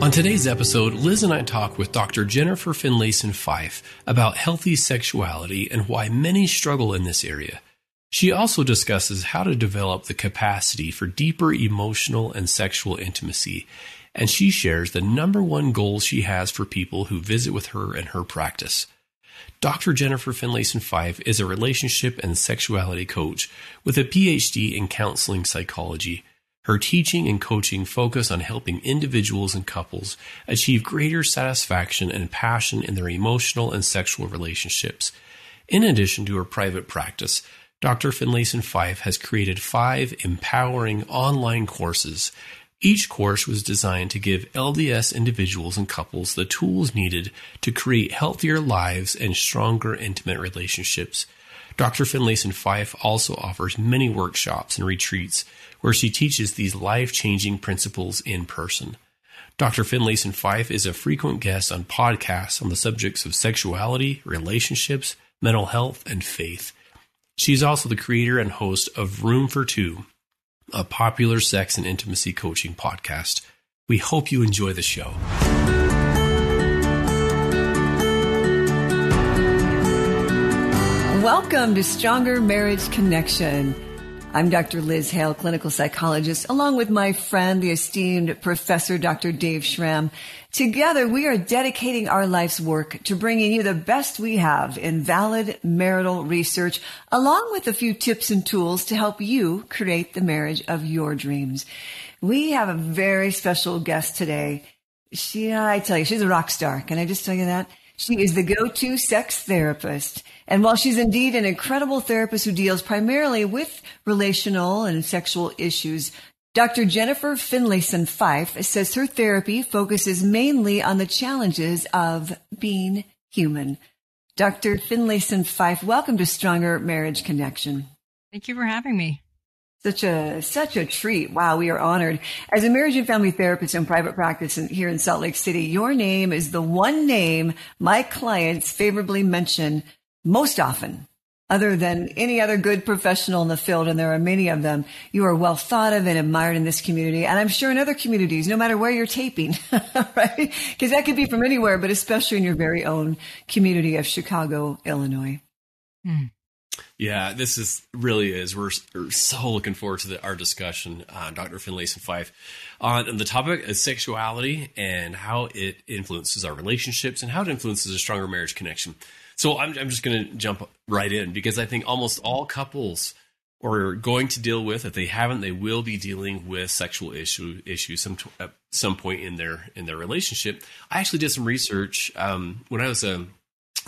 On today's episode, Liz and I talk with Dr. Jennifer Finlayson Fife about healthy sexuality and why many struggle in this area. She also discusses how to develop the capacity for deeper emotional and sexual intimacy, and she shares the number one goal she has for people who visit with her in her practice. Dr. Jennifer Finlayson Fife is a relationship and sexuality coach with a PhD in counseling psychology. Her teaching and coaching focus on helping individuals and couples achieve greater satisfaction and passion in their emotional and sexual relationships. In addition to her private practice, Dr. Finlayson Fife has created five empowering online courses. Each course was designed to give LDS individuals and couples the tools needed to create healthier lives and stronger intimate relationships. Dr. Finlayson Fife also offers many workshops and retreats where she teaches these life changing principles in person. Dr. Finlayson Fife is a frequent guest on podcasts on the subjects of sexuality, relationships, mental health, and faith. She's also the creator and host of Room for Two, a popular sex and intimacy coaching podcast. We hope you enjoy the show. Welcome to Stronger Marriage Connection. I'm Dr. Liz Hale, clinical psychologist, along with my friend, the esteemed Professor Dr. Dave Schramm. Together, we are dedicating our life's work to bringing you the best we have in valid marital research, along with a few tips and tools to help you create the marriage of your dreams. We have a very special guest today. She, I tell you, she's a rock star. Can I just tell you that? She is the go-to sex therapist. And while she's indeed an incredible therapist who deals primarily with relational and sexual issues, Dr. Jennifer Finlayson Fife says her therapy focuses mainly on the challenges of being human. Dr. Finlayson Fife, welcome to Stronger Marriage Connection. Thank you for having me. Such a such a treat. Wow, we are honored. As a marriage and family therapist in private practice in, here in Salt Lake City, your name is the one name my clients favorably mention most often, other than any other good professional in the field, and there are many of them. You are well thought of and admired in this community, and I'm sure in other communities, no matter where you're taping, right? Because that could be from anywhere, but especially in your very own community of Chicago, Illinois. Mm. Yeah, this is really is. We're, we're so looking forward to the, our discussion, uh, Dr. Finlayson Fife, on the topic of sexuality and how it influences our relationships and how it influences a stronger marriage connection. So I'm, I'm just going to jump right in because I think almost all couples are going to deal with, if they haven't, they will be dealing with sexual issue issues some at some point in their in their relationship. I actually did some research um, when I was a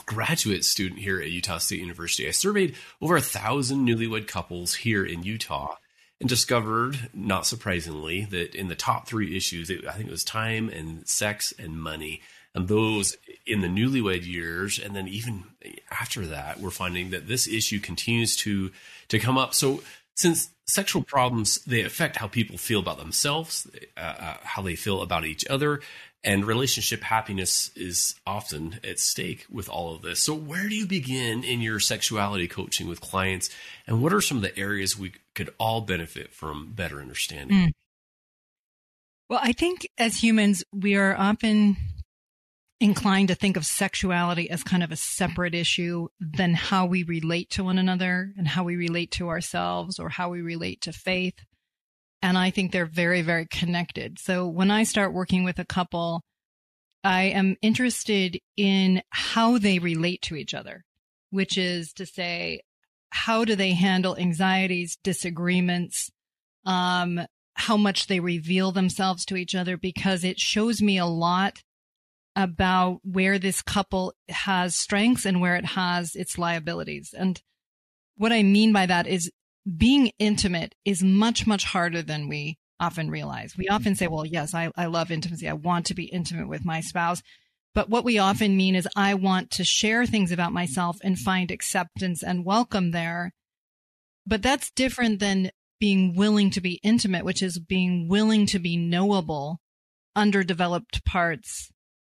graduate student here at Utah State University. I surveyed over a thousand newlywed couples here in Utah and discovered, not surprisingly, that in the top three issues, it, I think it was time and sex and money. And those in the newlywed years, and then even after that, we're finding that this issue continues to to come up. So, since sexual problems they affect how people feel about themselves, uh, uh, how they feel about each other, and relationship happiness is often at stake with all of this. So, where do you begin in your sexuality coaching with clients? And what are some of the areas we could all benefit from better understanding? Mm. Well, I think as humans, we are often inclined to think of sexuality as kind of a separate issue than how we relate to one another and how we relate to ourselves or how we relate to faith. And I think they're very, very connected. So when I start working with a couple, I am interested in how they relate to each other, which is to say, how do they handle anxieties, disagreements, um, how much they reveal themselves to each other, because it shows me a lot about where this couple has strengths and where it has its liabilities. And what I mean by that is being intimate is much, much harder than we often realize. We often say, well, yes, I, I love intimacy. I want to be intimate with my spouse. But what we often mean is I want to share things about myself and find acceptance and welcome there. But that's different than being willing to be intimate, which is being willing to be knowable, underdeveloped parts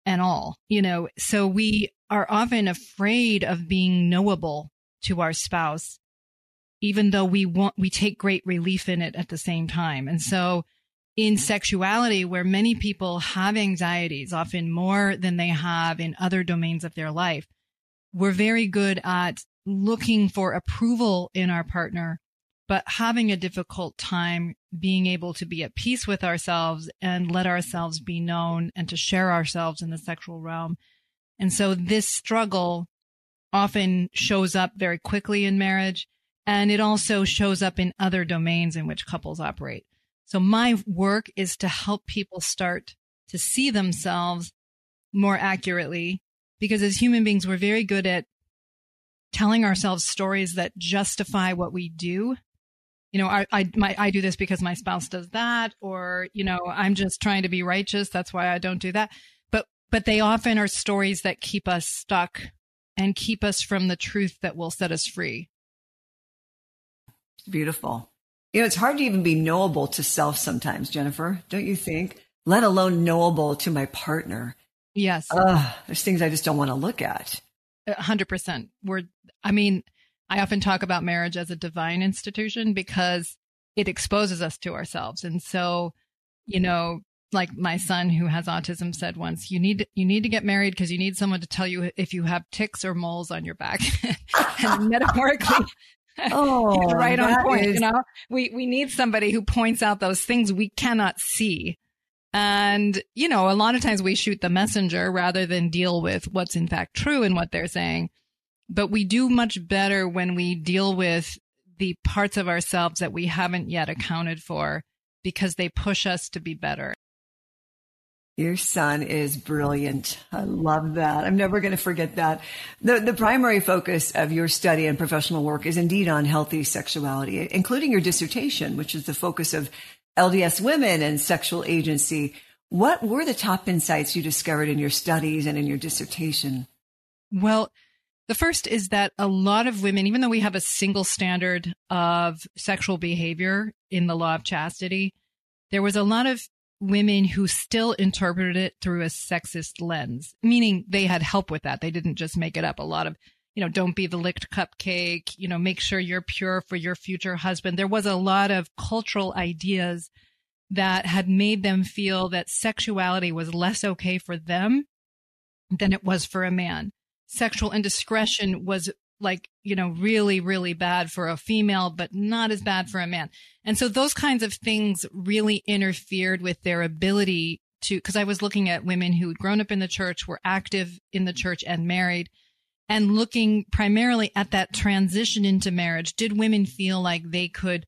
and all, you know. So we are often afraid of being knowable to our spouse even though we want, we take great relief in it at the same time. And so in sexuality, where many people have anxieties, often more than they have in other domains of their life, we're very good at looking for approval in our partner, but having a difficult time being able to be at peace with ourselves and let ourselves be known and to share ourselves in the sexual realm. And so this struggle often shows up very quickly in marriage. And it also shows up in other domains in which couples operate. So my work is to help people start to see themselves more accurately because as human beings, we're very good at telling ourselves stories that justify what we do. You know, I, I, my, I do this because my spouse does that, or, you know, I'm just trying to be righteous. That's why I don't do that. But, but they often are stories that keep us stuck and keep us from the truth that will set us free. Beautiful. You know, it's hard to even be knowable to self sometimes, Jennifer, don't you think? Let alone knowable to my partner. Yes. Uh, there's things I just don't want to look at. hundred percent. We're, I mean, I often talk about marriage as a divine institution because it exposes us to ourselves. And so, you know, like my son who has autism said once, you need, you need to get married because you need someone to tell you if you have ticks or moles on your back. and metaphorically, Oh, right on point. Is... You know, we we need somebody who points out those things we cannot see. And, you know, a lot of times we shoot the messenger rather than deal with what's in fact true in what they're saying. But we do much better when we deal with the parts of ourselves that we haven't yet accounted for because they push us to be better. Your son is brilliant. I love that. I'm never going to forget that. The, the primary focus of your study and professional work is indeed on healthy sexuality, including your dissertation, which is the focus of LDS women and sexual agency. What were the top insights you discovered in your studies and in your dissertation? Well, the first is that a lot of women, even though we have a single standard of sexual behavior in the law of chastity, there was a lot of women who still interpreted it through a sexist lens, meaning they had help with that. They didn't just make it up. A lot of, you know, don't be the licked cupcake, you know, make sure you're pure for your future husband. There was a lot of cultural ideas that had made them feel that sexuality was less okay for them than it was for a man. Sexual indiscretion was like, you know, really, really bad for a female, but not as bad for a man. And so those kinds of things really interfered with their ability to, cause I was looking at women who had grown up in the church, were active in the church and married and looking primarily at that transition into marriage. Did women feel like they could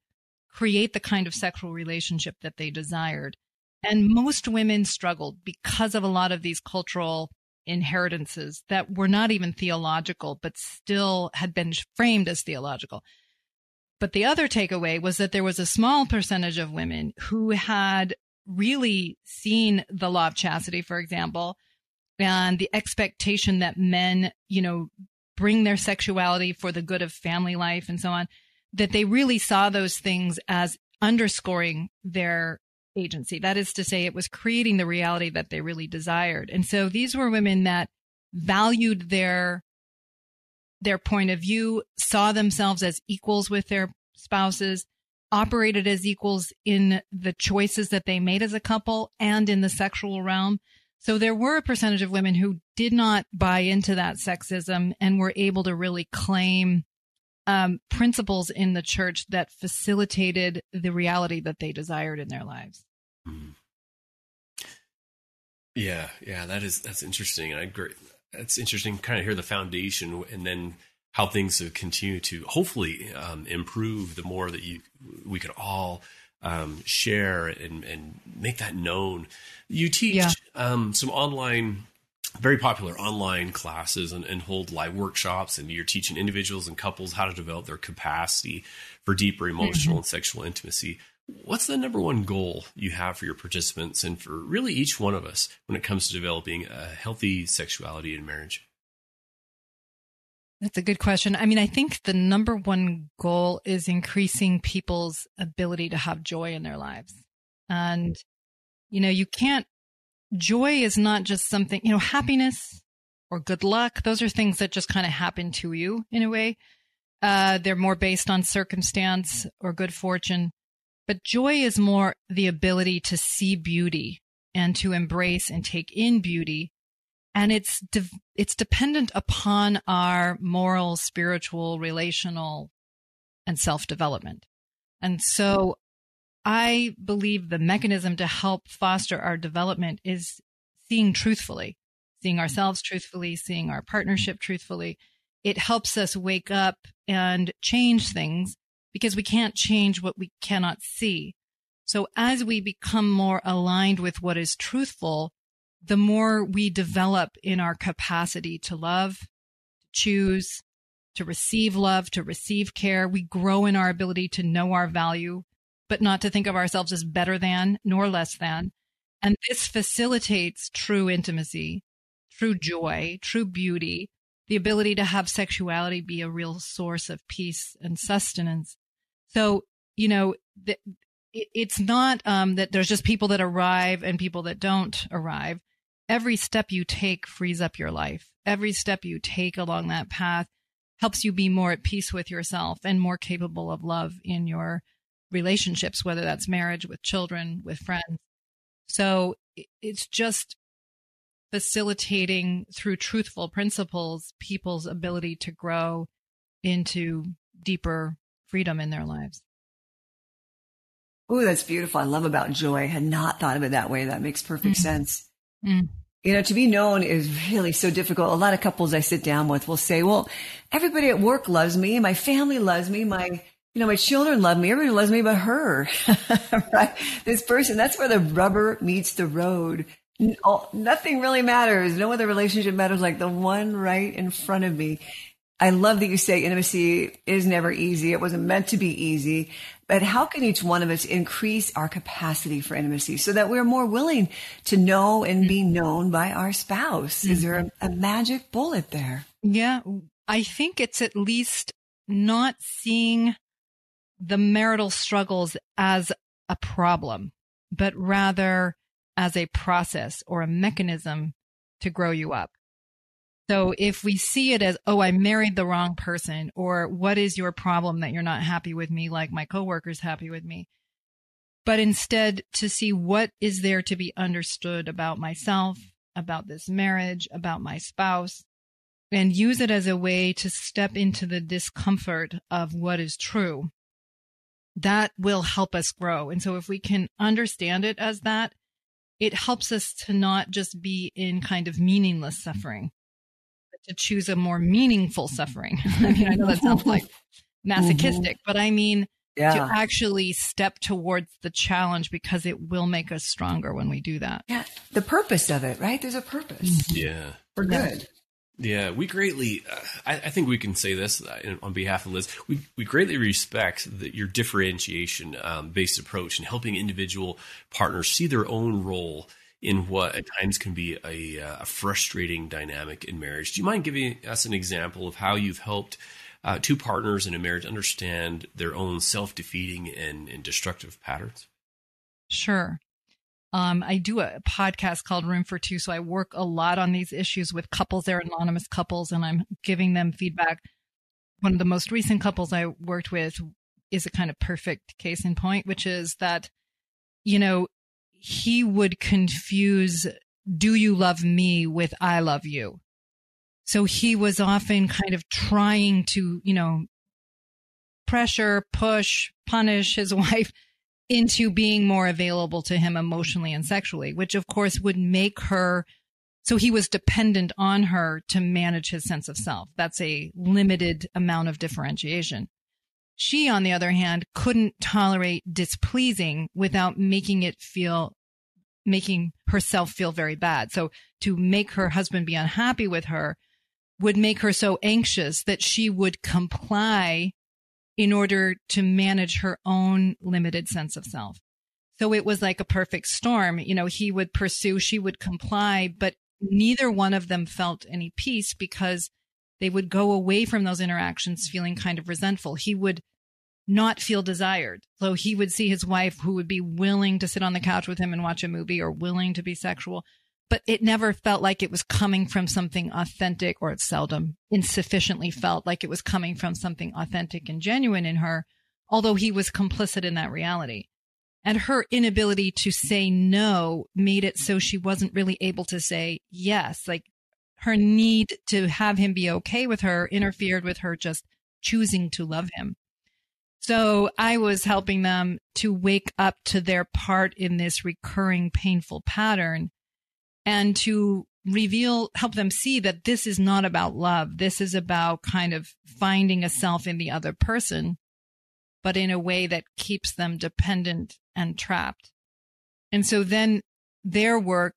create the kind of sexual relationship that they desired? And most women struggled because of a lot of these cultural inheritances that were not even theological, but still had been framed as theological. But the other takeaway was that there was a small percentage of women who had really seen the law of chastity, for example, and the expectation that men, you know, bring their sexuality for the good of family life and so on, that they really saw those things as underscoring their agency. That is to say, it was creating the reality that they really desired. And so these were women that valued their their point of view, saw themselves as equals with their spouses, operated as equals in the choices that they made as a couple and in the sexual realm. So there were a percentage of women who did not buy into that sexism and were able to really claim um, principles in the church that facilitated the reality that they desired in their lives. Yeah, yeah, that is that's interesting, and I agree. That's interesting. Kind of hear the foundation, and then how things have continued to hopefully um, improve. The more that you we could all um, share and and make that known. You teach Yeah. um, some online very popular online classes and, and hold live workshops and you're teaching individuals and couples how to develop their capacity for deeper emotional mm-hmm. and sexual intimacy what's the number one goal you have for your participants and for really each one of us when it comes to developing a healthy sexuality in marriage That's a good question. I mean, I think the number one goal is increasing people's ability to have joy in their lives. And, you know, you can't, joy is not just something, you know, happiness or good luck. Those are things that just kind of happen to you in a way. Uh, they're more based on circumstance or good fortune. But joy is more the ability to see beauty and to embrace and take in beauty and it's de- it's dependent upon our moral, spiritual, relational, and self development. And so, I believe the mechanism to help foster our development is seeing truthfully, seeing ourselves truthfully, seeing our partnership truthfully. It helps us wake up and change things because we can't change what we cannot see. So as we become more aligned with what is truthful, the more we develop in our capacity to love, to choose, to receive love, to receive care, we grow in our ability to know our value, but not to think of ourselves as better than nor less than. And this facilitates true intimacy, true joy, true beauty, the ability to have sexuality be a real source of peace and sustenance. So, you know, it's not um, that there's just people that arrive and people that don't arrive. Every step you take frees up your life. Every step you take along that path helps you be more at peace with yourself and more capable of love in your relationships, whether that's marriage, with children, with friends. So it's just facilitating through truthful principles people's ability to grow into deeper freedom in their lives. Oh, that's beautiful. I love about joy. I had not thought of it that way. That makes perfect Mhm. sense. Mm. You know, to be known is really so difficult. A lot of couples I sit down with will say, well, everybody at work loves me. My family loves me. My, you know, my children love me. Everybody loves me but her, right? This person, that's where the rubber meets the road. N- all- Nothing really matters. No other relationship matters like the one right in front of me. I love that you say intimacy is never easy. It wasn't meant to be easy. But how can each one of us increase our capacity for intimacy so that we're more willing to know and be known by our spouse? Is there a, mm-hmm. a magic bullet there? Yeah, I think it's at least not seeing the marital struggles as a problem, but rather as a process or a mechanism to grow you up. So if we see it as, oh, I married the wrong person, or what is your problem that you're not happy with me like my coworker's happy with me? But instead to see what is there to be understood about myself, about this marriage, about my spouse, and use it as a way to step into the discomfort of what is true. That will help us grow. And so if we can understand it as that, it helps us to not just be in kind of meaningless suffering, but to choose a more meaningful suffering. I mean, I know that sounds like mm-hmm. masochistic, but I mean, Yeah. to actually step towards the challenge because it will make us stronger when we do that. yeah. The purpose of it, right? There's a purpose yeah for good. Yeah, we greatly. Uh, I, I think we can say this uh, on behalf of Liz. We we greatly respect the, your differentiation um, based approach in helping individual partners see their own role in what at times can be a, uh, a frustrating dynamic in marriage. Do you mind giving us an example of how you've helped uh, two partners in a marriage understand their own self defeating and, and destructive patterns? Sure. Um, I do a podcast called Room for Two, so I work a lot on these issues with couples. They're anonymous couples, and I'm giving them feedback. One of the most recent couples I worked with is a kind of perfect case in point, which is that, you know, he would confuse "Do you love me?" with "I love you." So he was often kind of trying to, you know, pressure, push, punish his wife into being more available to him emotionally and sexually, which of course would make her so he was dependent on her to manage his sense of self. That's a limited amount of differentiation. She, on the other hand, couldn't tolerate displeasing without making it feel, making herself feel very bad. So to make her husband be unhappy with her would make her so anxious that she would comply in order to manage her own limited sense of self. So it was like a perfect storm. You know, he would pursue, she would comply, but neither one of them felt any peace because they would go away from those interactions feeling kind of resentful. He would not feel desired. So he would see his wife who would be willing to sit on the couch with him and watch a movie or willing to be sexual, but it never felt like it was coming from something authentic or it seldom insufficiently felt like it was coming from something authentic and genuine in her, although he was complicit in that reality. And her inability to say no made it so she wasn't really able to say yes. Like her need to have him be okay with her interfered with her just choosing to love him. So I was helping them to wake up to their part in this recurring painful pattern and to reveal, help them see that this is not about love. This is about kind of finding a self in the other person but in a way that keeps them dependent and trapped. And so then their work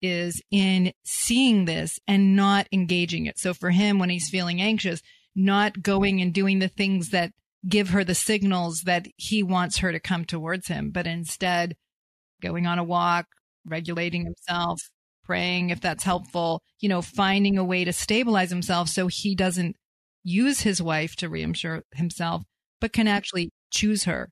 is in seeing this and not engaging it. So for him, when he's feeling anxious, not going and doing the things that give her the signals that he wants her to come towards him, but instead going on a walk, regulating himself, praying if that's helpful, you know, finding a way to stabilize himself so he doesn't use his wife to reassure himself, but can actually choose her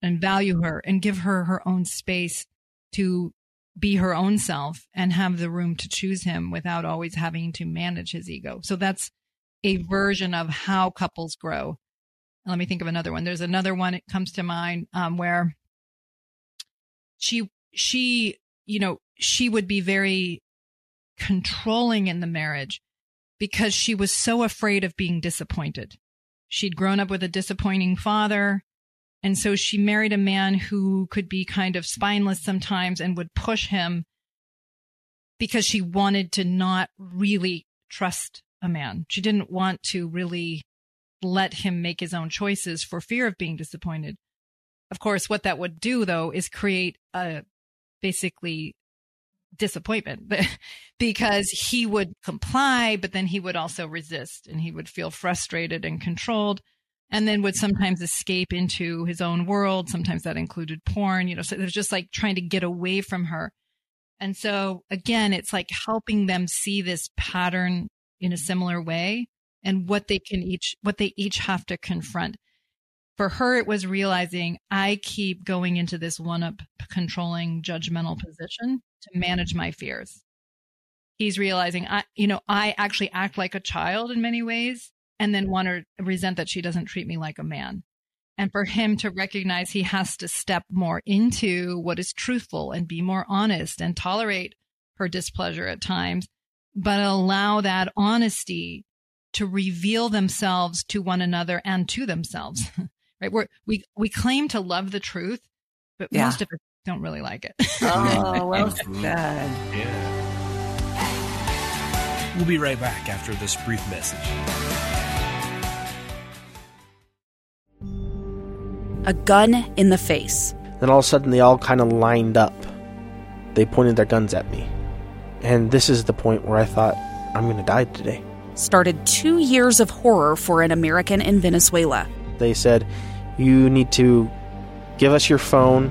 and value her and give her her own space to be her own self and have the room to choose him without always having to manage his ego. So that's a version of how couples grow. Let me think of another one. There's another one that comes to mind um, where she she you know she would be very controlling in the marriage because she was so afraid of being disappointed. She'd grown up with a disappointing father. And so she married a man who could be kind of spineless sometimes and would push him because she wanted to not really trust a man. She didn't want to really let him make his own choices for fear of being disappointed. Of course, what that would do though is create a basically disappointment because he would comply, but then he would also resist and he would feel frustrated and controlled and then would sometimes escape into his own world. Sometimes that included porn, you know, so it was just like trying to get away from her. And so again, it's like helping them see this pattern in a similar way and what they can each, what they each have to confront for her, it was realizing I keep going into this one up controlling judgmental position to manage my fears. He's realizing I, you know, I actually act like a child in many ways and then want to resent that she doesn't treat me like a man. And for him to recognize he has to step more into what is truthful and be more honest and tolerate her displeasure at times, but allow that honesty to reveal themselves to one another and to themselves. right? We're, we we claim to love the truth, but yeah. most of us don't really like it. oh, well mm-hmm. said. Yeah. We'll be right back after this brief message. A gun in the face. Then all of a sudden, they all kind of lined up. They pointed their guns at me. And this is the point where I thought, I'm going to die today. Started two years of horror for an American in Venezuela. They said, You need to give us your phone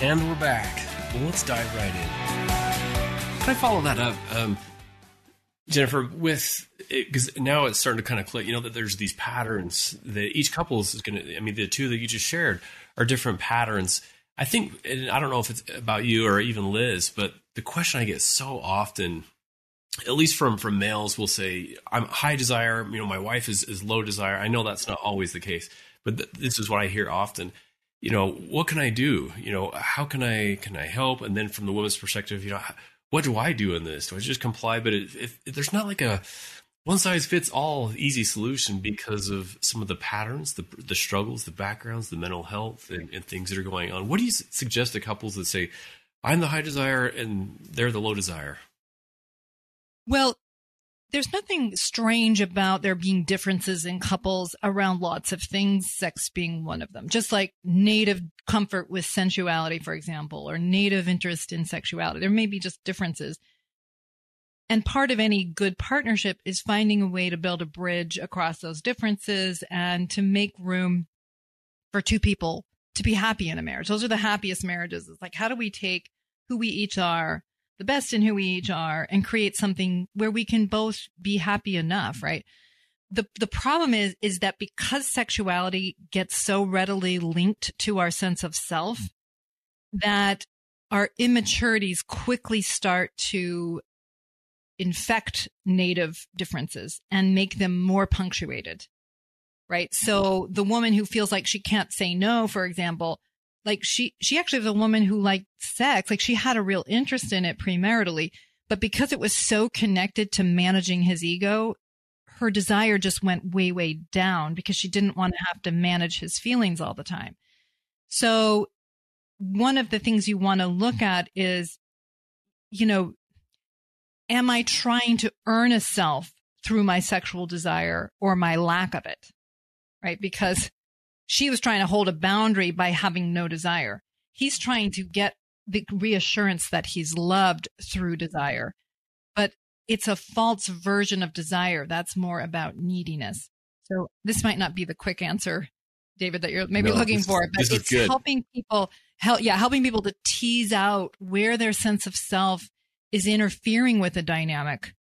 And we're back. Well, let's dive right in. can I follow that up, um, Jennifer? With because now it's starting to kind of click. You know that there's these patterns that each couple is going to. I mean, the two that you just shared are different patterns. I think, and I don't know if it's about you or even Liz, but the question I get so often, at least from from males, will say, "I'm high desire." You know, my wife is is low desire. I know that's not always the case, but th- this is what I hear often you know, what can I do? You know, how can I can I help? And then from the woman's perspective, you know, what do I do in this? Do I just comply? But if, if, there's not like a one size fits all easy solution because of some of the patterns, the the struggles, the backgrounds, the mental health, and, and things that are going on. What do you suggest to couples that say, "I'm the high desire and they're the low desire"? Well, there's nothing strange about there being differences in couples around lots of things, sex being one of them. Just like native comfort with sensuality, for example, or native interest in sexuality. There may be just differences. And part of any good partnership is finding a way to build a bridge across those differences and to make room for two people to be happy in a marriage. Those are the happiest marriages. It's like, how do we take who we each are the best in who we each are and create something where we can both be happy enough, right? The the problem is is that because sexuality gets so readily linked to our sense of self that our immaturities quickly start to infect native differences and make them more punctuated. Right? So the woman who feels like she can't say no, for example, like she she actually was a woman who liked sex. Like she had a real interest in it premaritally but because it was so connected to managing his ego her desire just went way way down because she didn't want to have to manage his feelings all the time. So one of the things you want to look at is you know am i trying to earn a self through my sexual desire or my lack of it right because she was trying to hold a boundary by having no desire. He's trying to get the reassurance that he's loved through desire. But it's a false version of desire. That's more about neediness. So this might not be the quick answer, David, that you're maybe no, looking for, but it's good. helping people help, yeah, helping people to tease out where their sense of self is interfering with a dynamic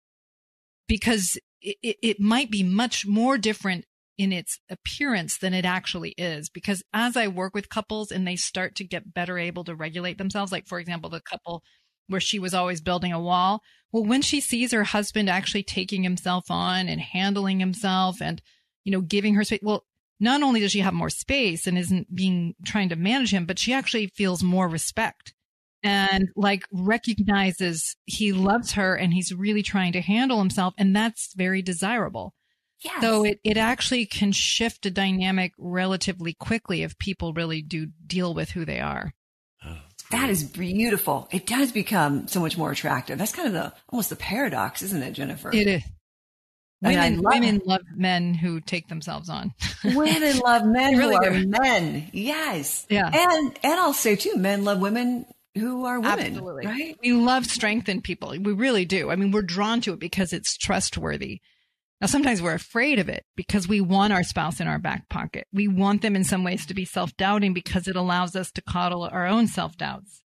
because it, it might be much more different in its appearance than it actually is. Because as I work with couples and they start to get better able to regulate themselves, like for example, the couple where she was always building a wall. Well, when she sees her husband actually taking himself on and handling himself and, you know, giving her space, well, not only does she have more space and isn't being trying to manage him, but she actually feels more respect and like recognizes he loves her and he's really trying to handle himself. And that's very desirable. Yes. So it, it actually can shift a dynamic relatively quickly if people really do deal with who they are. Oh, that is beautiful. It does become so much more attractive. That's kind of the almost the paradox, isn't it, Jennifer? It is. Women, love women love men who take themselves on. women love men really who are men. Yes. Yeah. And and I'll say too, men love women who are women. Absolutely. Right. We love strength in people. We really do. I mean, we're drawn to it because it's trustworthy. Now, sometimes we're afraid of it because we want our spouse in our back pocket. We want them in some ways to be self doubting because it allows us to coddle our own self doubts.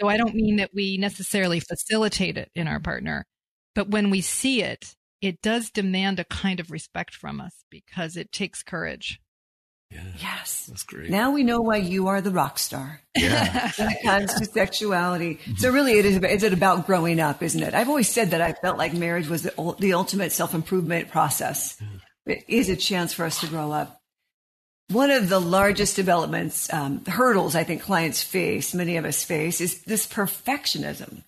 So I don't mean that we necessarily facilitate it in our partner, but when we see it, it does demand a kind of respect from us because it takes courage. Yeah, yes. That's great. Now we know why you are the rock star. Yeah. when it comes to sexuality. So really it is, is it about growing up, isn't it? I've always said that I felt like marriage was the, the ultimate self-improvement process. It is a chance for us to grow up. One of the largest developments, um, hurdles I think clients face, many of us face, is this perfectionism.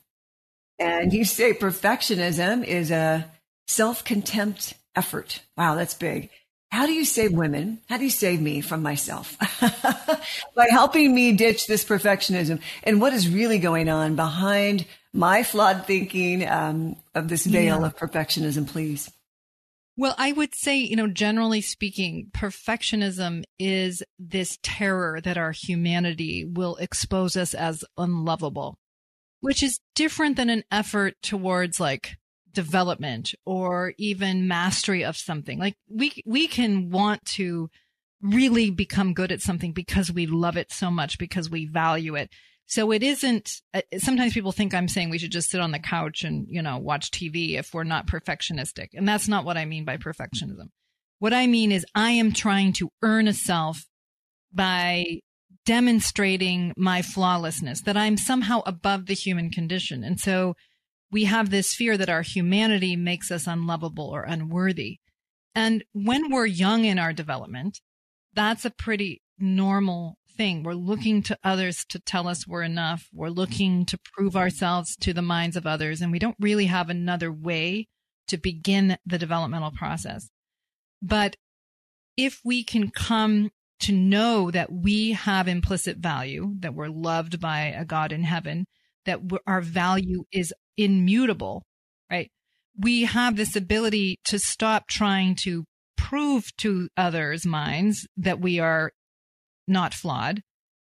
And you say perfectionism is a self-contempt effort. Wow, that's big. How do you save women? How do you save me from myself? By helping me ditch this perfectionism and what is really going on behind my flawed thinking um, of this veil yeah. of perfectionism, please. Well, I would say, you know, generally speaking, perfectionism is this terror that our humanity will expose us as unlovable, which is different than an effort towards like development or even mastery of something. Like we, we can want to really become good at something because we love it so much, because we value it. So it isn't, uh, sometimes people think I'm saying we should just sit on the couch and, you know, watch TV if we're not perfectionistic. And that's not what I mean by perfectionism. What I mean is I am trying to earn a self by demonstrating my flawlessness, that I'm somehow above the human condition. And so we have this fear that our humanity makes us unlovable or unworthy. And when we're young in our development, that's a pretty normal thing. We're looking to others to tell us we're enough. We're looking to prove ourselves to the minds of others. And we don't really have another way to begin the developmental process. But if we can come to know that we have implicit value, that we're loved by a God in heaven, that our value is immutable, right? We have this ability to stop trying to prove to others' minds that we are not flawed,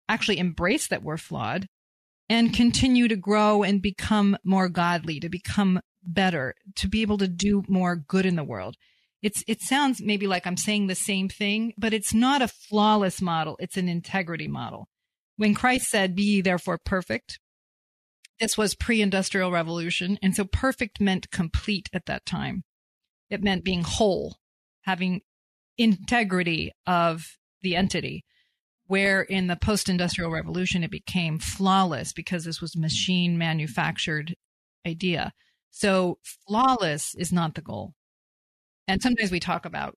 actually embrace that we're flawed, and continue to grow and become more godly, to become better, to be able to do more good in the world. It's, it sounds maybe like I'm saying the same thing, but it's not a flawless model. It's an integrity model. When Christ said, be ye therefore perfect, this was pre-industrial revolution. And so perfect meant complete at that time. It meant being whole, having integrity of the entity where in the post industrial revolution it became flawless because this was machine manufactured idea. So flawless is not the goal. And sometimes we talk about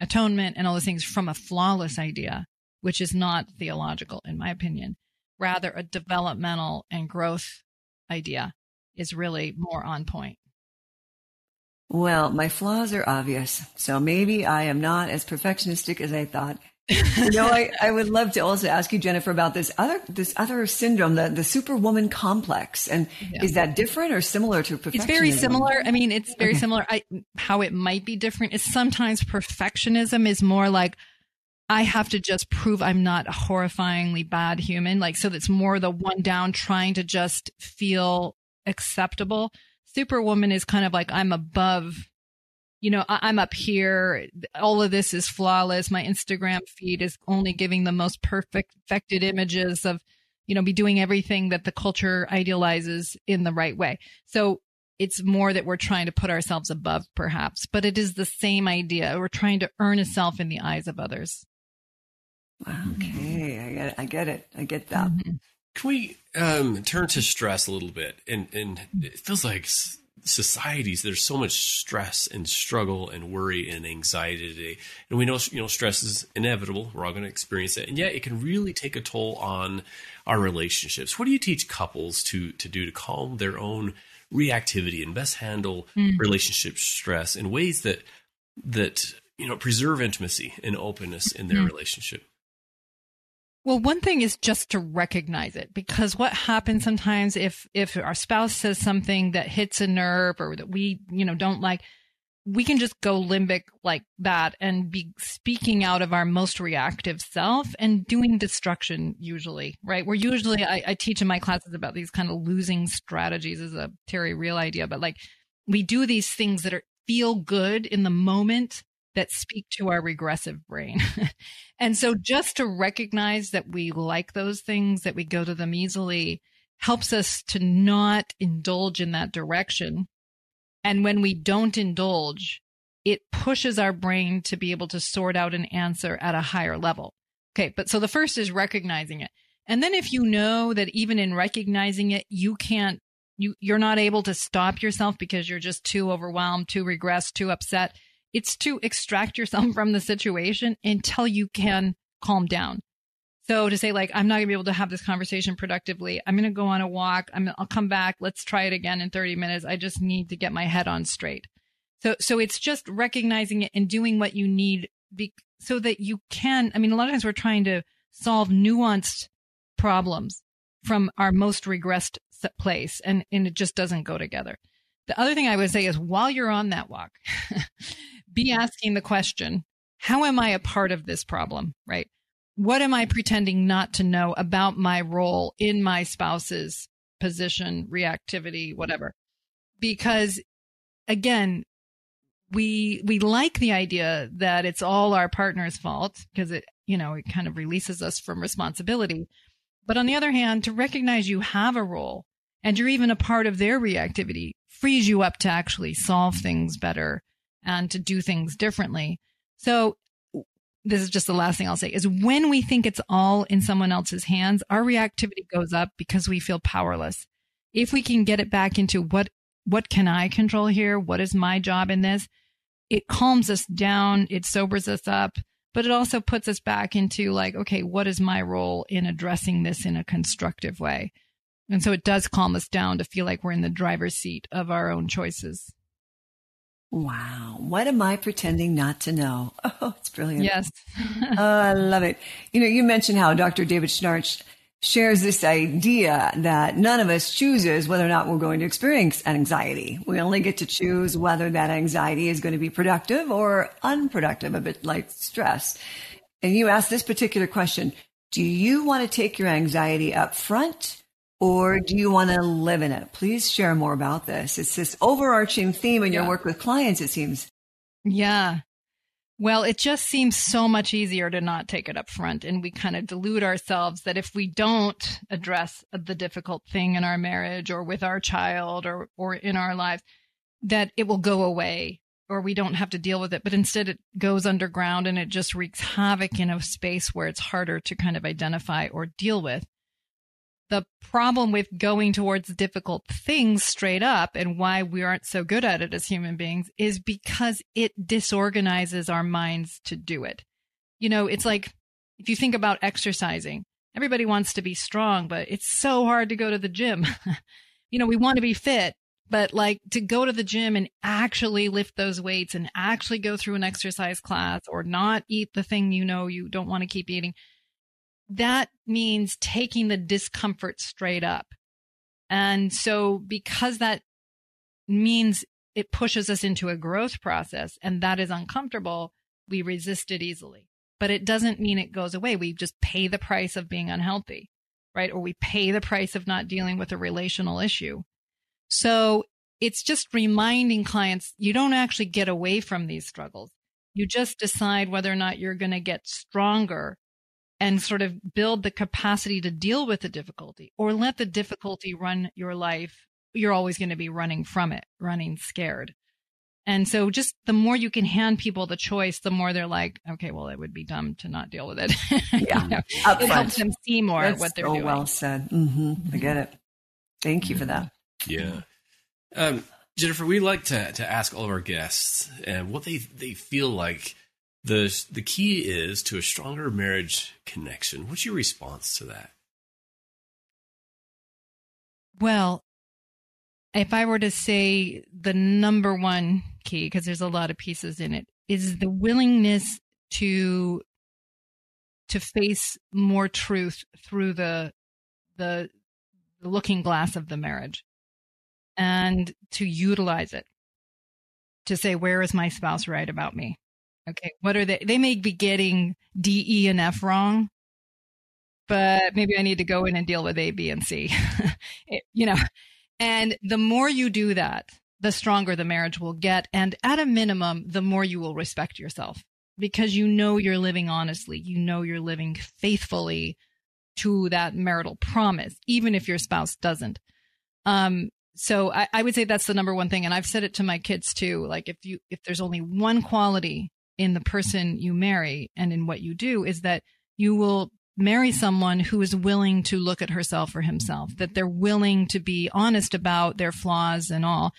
atonement and all those things from a flawless idea, which is not theological, in my opinion. Rather, a developmental and growth idea is really more on point. Well, my flaws are obvious. So maybe I am not as perfectionistic as I thought you know, I, I would love to also ask you, Jennifer, about this other this other syndrome, the the superwoman complex, and yeah. is that different or similar to perfectionism? It's very similar. I mean, it's very okay. similar. I, how it might be different is sometimes perfectionism is more like I have to just prove I'm not a horrifyingly bad human. Like, so that's more the one down trying to just feel acceptable. Superwoman is kind of like I'm above you know, I- am up here. All of this is flawless. My Instagram feed is only giving the most perfect, perfected images of, you know, be doing everything that the culture idealizes in the right way. So it's more that we're trying to put ourselves above perhaps, but it is the same idea. We're trying to earn a self in the eyes of others. Okay. I get it. I get it. I get that. Mm-hmm. Can we um, turn to stress a little bit? And, and it feels like societies there's so much stress and struggle and worry and anxiety today and we know you know stress is inevitable we're all going to experience it and yet it can really take a toll on our relationships what do you teach couples to to do to calm their own reactivity and best handle mm. relationship stress in ways that that you know preserve intimacy and openness in their mm. relationship well, one thing is just to recognize it because what happens sometimes if, if our spouse says something that hits a nerve or that we, you know, don't like, we can just go limbic like that and be speaking out of our most reactive self and doing destruction usually, right? We're usually, I, I teach in my classes about these kind of losing strategies is a Terry Real idea, but like we do these things that are feel good in the moment that speak to our regressive brain. and so just to recognize that we like those things, that we go to them easily, helps us to not indulge in that direction. And when we don't indulge, it pushes our brain to be able to sort out an answer at a higher level. Okay. But so the first is recognizing it. And then if you know that even in recognizing it, you can't, you, you're not able to stop yourself because you're just too overwhelmed, too regressed, too upset it's to extract yourself from the situation until you can calm down. So to say like, I'm not gonna be able to have this conversation productively. I'm gonna go on a walk. I'm, I'll come back. Let's try it again in 30 minutes. I just need to get my head on straight. So, so it's just recognizing it and doing what you need be, so that you can, I mean, a lot of times we're trying to solve nuanced problems from our most regressed place and, and it just doesn't go together. The other thing I would say is while you're on that walk, be asking the question, how am I a part of this problem? Right? What am I pretending not to know about my role in my spouse's position, reactivity, whatever? Because again, we we like the idea that it's all our partner's fault because it you know it kind of releases us from responsibility But on the other hand, to recognize you have a role and you're even a part of their reactivity frees you up to actually solve things better and to do things differently. So this is just the last thing I'll say is when we think it's all in someone else's hands, our reactivity goes up because we feel powerless. If we can get it back into what, what can I control here? What is my job in this? It calms us down. It sobers us up, but it also puts us back into like, okay, what is my role in addressing this in a constructive way? And so it does calm us down to feel like we're in the driver's seat of our own choices. Wow. What am I pretending not to know? Oh, it's brilliant. Yes. oh, I love it. You know, you mentioned how Dr. David Schnarch shares this idea that none of us chooses whether or not we're going to experience anxiety. We only get to choose whether that anxiety is going to be productive or unproductive, a bit like stress. And you asked this particular question. Do you want to take your anxiety up front or do you want to live in it? Please share more about this. It's this overarching theme in your yeah. work with clients, it seems. Yeah. Well, it just seems so much easier to not take it up front. And we kind of delude ourselves that if we don't address the difficult thing in our marriage or with our child or, or in our lives, that it will go away or we don't have to deal with it. But instead, it goes underground and it just wreaks havoc in a space where it's harder to kind of identify or deal with the problem with going towards difficult things straight up and why we aren't so good at it as human beings is because it disorganizes our minds to do it. You know, it's like if you think about exercising, everybody wants to be strong, but it's so hard to go to the gym. you know, we want to be fit, but like to go to the gym and actually lift those weights and actually go through an exercise class or not eat the thing you know you don't want to keep eating that means taking the discomfort straight up. And so because that means it pushes us into a growth process and that is uncomfortable, we resist it easily. But it doesn't mean it goes away. We just pay the price of being unhealthy, right? Or we pay the price of not dealing with a relational issue. So it's just reminding clients you don't actually get away from these struggles. You just decide whether or not you're going to get stronger and sort of build the capacity to deal with the difficulty or let the difficulty run your life. You're always going to be running from it, running scared. And so just the more you can hand people the choice, the more they're like, okay, well, it would be dumb to not deal with it. Yeah. you know, it helps them see more That's what they're so doing. well said. Mm-hmm. I get it. Thank you for that. Yeah. Um, Jennifer, we like to, to ask all of our guests and what they, they feel like the the key is to a stronger marriage connection. What's your response to that? Well, if I were to say the number one key, because there's a lot of pieces in it, is the willingness to to face more truth through the the, the looking glass of the marriage and to utilize it to say where is my spouse right about me Okay, what are they? They may be getting D, E, and F wrong, but maybe I need to go in and deal with A, B, and C. you know, and the more you do that, the stronger the marriage will get. And at a minimum, the more you will respect yourself because you know you're living honestly. You know you're living faithfully to that marital promise, even if your spouse doesn't. Um, so I, I would say that's the number one thing. And I've said it to my kids too. Like if you, if there's only one quality in the person you marry and in what you do is that you will marry someone who is willing to look at herself or himself, that they're willing to be honest about their flaws and all,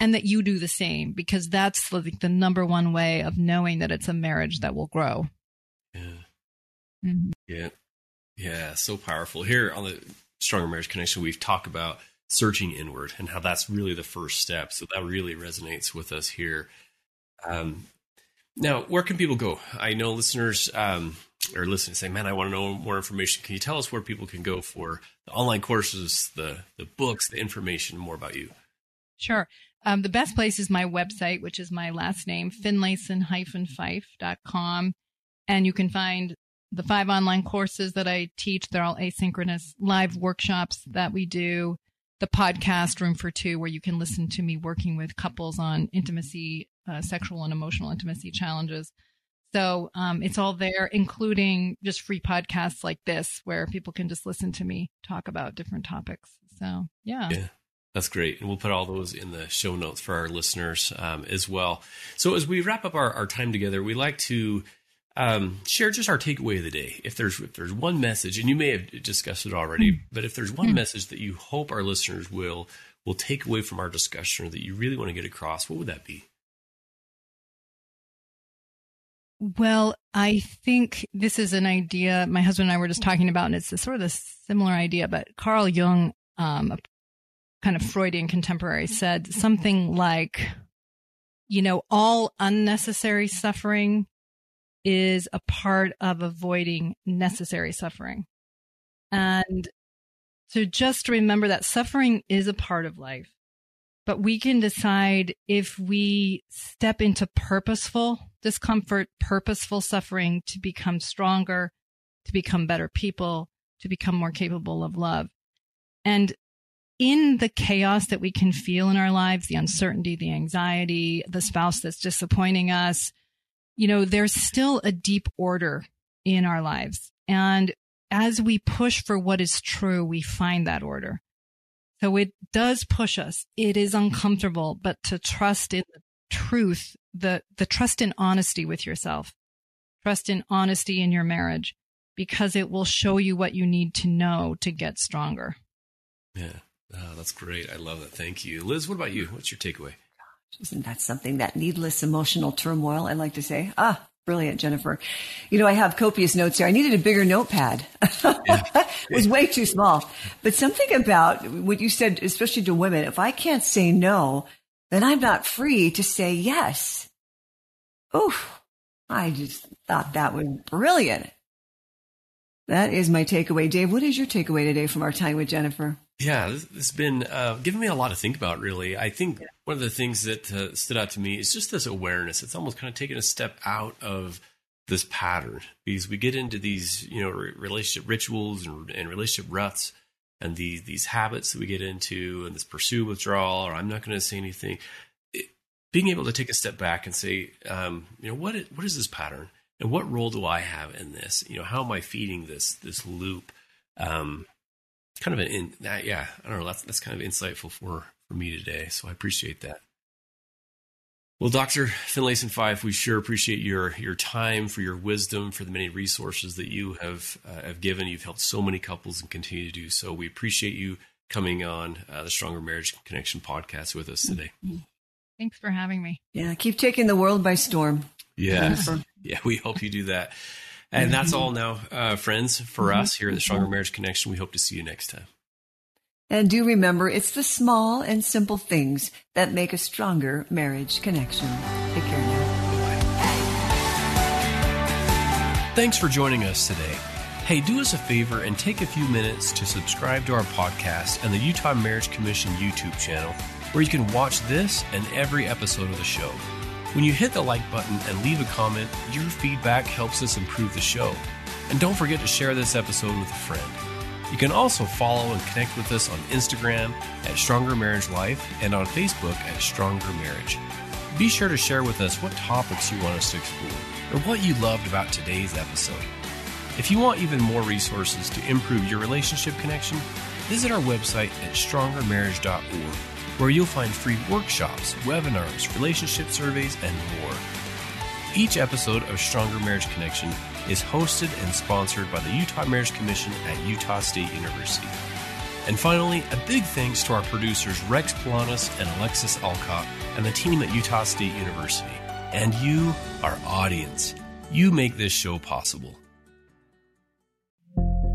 and that you do the same because that's like the number one way of knowing that it's a marriage that will grow. Yeah. Mm-hmm. Yeah. Yeah. So powerful. Here on the Stronger Marriage Connection, we've talked about searching inward and how that's really the first step. So that really resonates with us here. Um, now, where can people go? I know listeners um, are listening say, "Man, I want to know more information." Can you tell us where people can go for the online courses, the the books, the information, more about you? Sure. Um, the best place is my website, which is my last name, finlayson-fife.com. And you can find the five online courses that I teach. They're all asynchronous live workshops that we do. The podcast Room for Two, where you can listen to me working with couples on intimacy uh, sexual and emotional intimacy challenges. So um, it's all there, including just free podcasts like this, where people can just listen to me talk about different topics. So yeah. Yeah. That's great. And we'll put all those in the show notes for our listeners um, as well. So as we wrap up our, our time together, we like to um, share just our takeaway of the day. If there's if there's one message, and you may have discussed it already, mm. but if there's one mm. message that you hope our listeners will will take away from our discussion or that you really want to get across, what would that be? Well, I think this is an idea my husband and I were just talking about, and it's a sort of a similar idea. But Carl Jung, um, a kind of Freudian contemporary, said something like, you know, all unnecessary suffering is a part of avoiding necessary suffering. And so just remember that suffering is a part of life, but we can decide if we step into purposeful discomfort, purposeful suffering to become stronger, to become better people, to become more capable of love. And in the chaos that we can feel in our lives, the uncertainty, the anxiety, the spouse that's disappointing us, you know, there's still a deep order in our lives. And as we push for what is true, we find that order. So it does push us. It is uncomfortable, but to trust in the truth, the, the trust in honesty with yourself, trust in honesty in your marriage, because it will show you what you need to know to get stronger. Yeah. Oh, that's great. I love that. Thank you. Liz, what about you? What's your takeaway? Isn't that something? That needless emotional turmoil, I like to say. Ah, brilliant, Jennifer. You know, I have copious notes here. I needed a bigger notepad. it was way too small. But something about what you said, especially to women, if I can't say no, then I'm not free to say yes. Oof. I just thought that was brilliant. That is my takeaway. Dave, what is your takeaway today from our time with Jennifer? Yeah, this, has been uh, giving me a lot to think about, really. I think yeah. one of the things that uh, stood out to me is just this awareness. It's almost kind of taking a step out of this pattern because we get into these, you know, relationship rituals and, and relationship ruts and these these habits that we get into and this pursue withdrawal or I'm not going to say anything. It, being able to take a step back and say, um, you know, what what is this pattern and what role do I have in this? You know, how am I feeding this this loop? Um, kind of an in that yeah i don't know that's that's kind of insightful for for me today so i appreciate that. Well dr finlayson fife we sure appreciate your your time for your wisdom for the many resources that you have uh, have given. You've helped so many couples and continue to do so. We appreciate you coming on uh, the stronger marriage connection podcast with us today. Thanks for having me. Yeah keep taking the world by storm yeah yeah we hope you do that and that's all now, uh, friends, for mm-hmm. us here at the Stronger Marriage Connection. We hope to see you next time. And do remember, it's the small and simple things that make a stronger marriage connection. Take care now. Thanks for joining us today. Hey, do us a favor and take a few minutes to subscribe to our podcast and the Utah Marriage Commission YouTube channel, where you can watch this and every episode of the show. When you hit the like button and leave a comment, your feedback helps us improve the show. And don't forget to share this episode with a friend. You can also follow and connect with us on Instagram at Stronger Marriage Life and on Facebook at Stronger Marriage. Be sure to share with us what topics you want us to explore or what you loved about today's episode. If you want even more resources to improve your relationship connection, visit our website at strongermarriage.org where you'll find free workshops, webinars, relationship surveys, and more. Each episode of Stronger Marriage Connection is hosted and sponsored by the Utah Marriage Commission at Utah State University. And finally, a big thanks to our producers Rex Polanis and Alexis Alcott and the team at Utah State University. And you, our audience. You make this show possible.